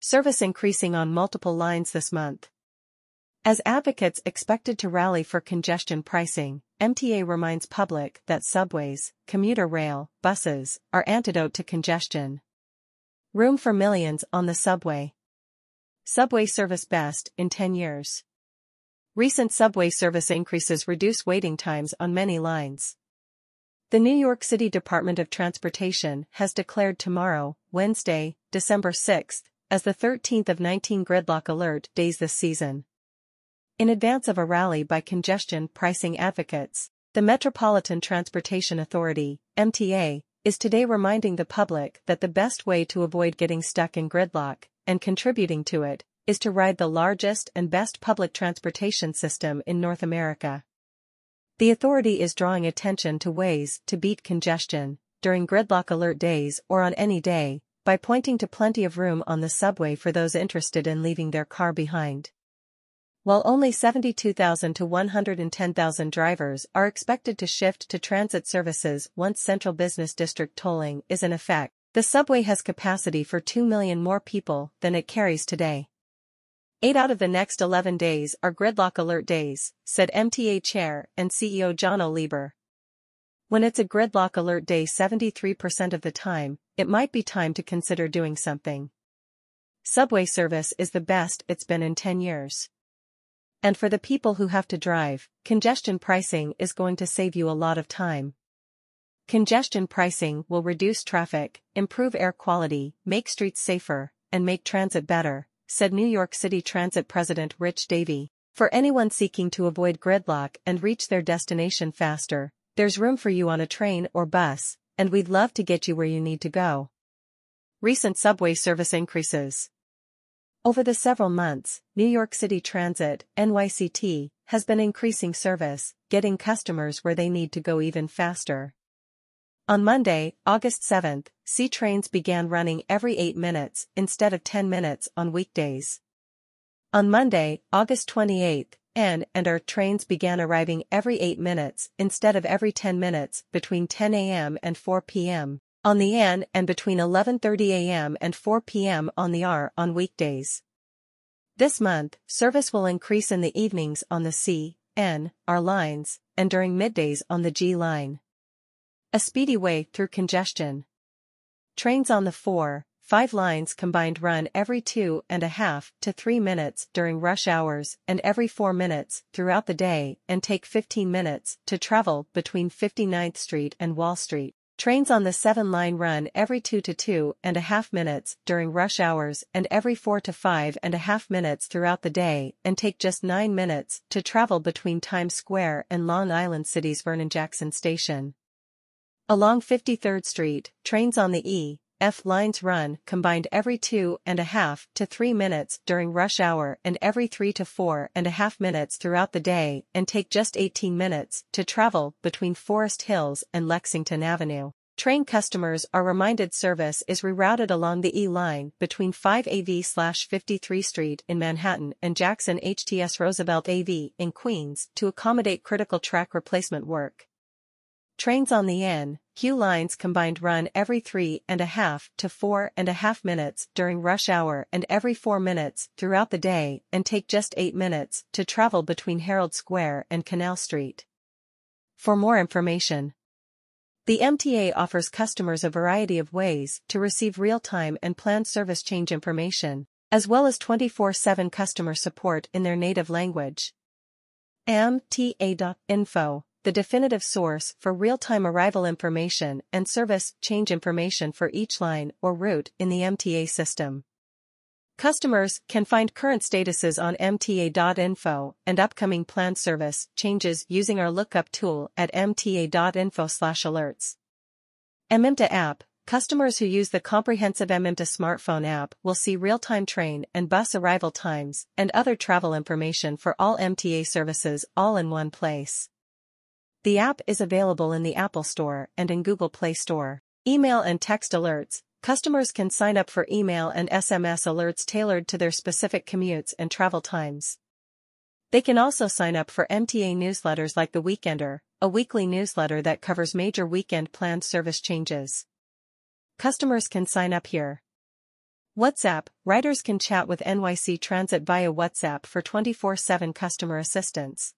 service increasing on multiple lines this month. As advocates expected to rally for congestion pricing, MTA reminds public that subways, commuter rail, buses, are antidote to congestion. Room for millions on the subway. Subway service best in 10 years. Recent subway service increases reduce waiting times on many lines. The New York City Department of Transportation has declared tomorrow, Wednesday, December 6, as the 13th of 19 gridlock alert days this season. In advance of a rally by congestion pricing advocates, the Metropolitan Transportation Authority, MTA, is today reminding the public that the best way to avoid getting stuck in gridlock, and contributing to it, is to ride the largest and best public transportation system in North America. The authority is drawing attention to ways to beat congestion during gridlock alert days or on any day by pointing to plenty of room on the subway for those interested in leaving their car behind. While only 72,000 to 110,000 drivers are expected to shift to transit services once Central Business District tolling is in effect, the subway has capacity for 2 million more people than it carries today. Eight out of the next 11 days are gridlock alert days, said MTA Chair and CEO Janno Lieber. When it's a gridlock alert day 73% of the time, it might be time to consider doing something. Subway service is the best it's been in 10 years. And for the people who have to drive, congestion pricing is going to save you a lot of time. Congestion pricing will reduce traffic, improve air quality, make streets safer, and make transit better, said New York City Transit President Rich Davey. For anyone seeking to avoid gridlock and reach their destination faster, there's room for you on a train or bus, and we'd love to get you where you need to go. Recent subway service increases. Over the several months, New York City Transit, NYCT, has been increasing service, getting customers where they need to go even faster. On Monday, August 7th, C trains began running every 8 minutes instead of 10 minutes on weekdays. On Monday, August 28th, And our trains began arriving every 8 minutes instead of every 10 minutes between 10 a.m. and 4 p.m. on the N and between 11.30 a.m. and 4 p.m. on the R on weekdays. This month, service will increase in the evenings on the C, N, R lines, and during middays on the G line. A speedy way through congestion. Trains on the 4, 5 lines combined run every two and a half to three minutes during rush hours and every four minutes throughout the day and take 15 minutes to travel between 59th Street and Wall Street. Trains on the 7 line run every 2 to 2 and a half minutes during rush hours and every 4 to 5 and a half minutes throughout the day and take just 9 minutes to travel between Times Square and Long Island City's Vernon Jackson Station. Along 53rd Street, trains on the E, F lines run combined every two and a half to three minutes during rush hour and every three to four and a half minutes throughout the day and take just 18 minutes to travel between Forest Hills and Lexington Avenue. Train customers are reminded service is rerouted along the E line between 5 AV slash 53 Street in Manhattan and Jackson HTS Roosevelt AV in Queens to accommodate critical track replacement work. Trains on the N, Q lines combined run every three and a half to four and a half minutes during rush hour and every four minutes throughout the day and take just eight minutes to travel between Herald Square and Canal Street. For more information, the MTA offers customers a variety of ways to receive real-time and planned service change information, as well as 24-7 customer support in their native language. MTA.info the definitive source for real-time arrival information and service change information for each line or route in the MTA system. Customers can find current statuses on mta.info and upcoming planned service changes using our lookup tool at mta.info/alerts. MyMTA app Customers who use the comprehensive MyMTA smartphone app will see real-time train and bus arrival times and other travel information for all MTA services all in one place. The app is available in the Apple Store and in Google Play Store. Email and text alerts. Customers can sign up for email and SMS alerts tailored to their specific commutes and travel times. They can also sign up for MTA newsletters like The Weekender, a weekly newsletter that covers major weekend planned service changes. Customers can sign up here. WhatsApp, riders can chat with NYC Transit via WhatsApp for 24-7 customer assistance.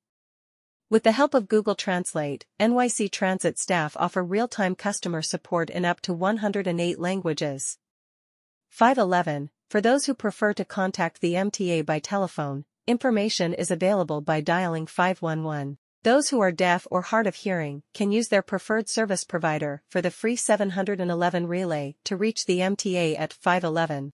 With the help of Google Translate, NYC Transit staff offer real-time customer support in up to 108 languages. 511, for those who prefer to contact the MTA by telephone, information is available by dialing 511. Those who are deaf or hard of hearing can use their preferred service provider for the free 711 relay to reach the MTA at 511.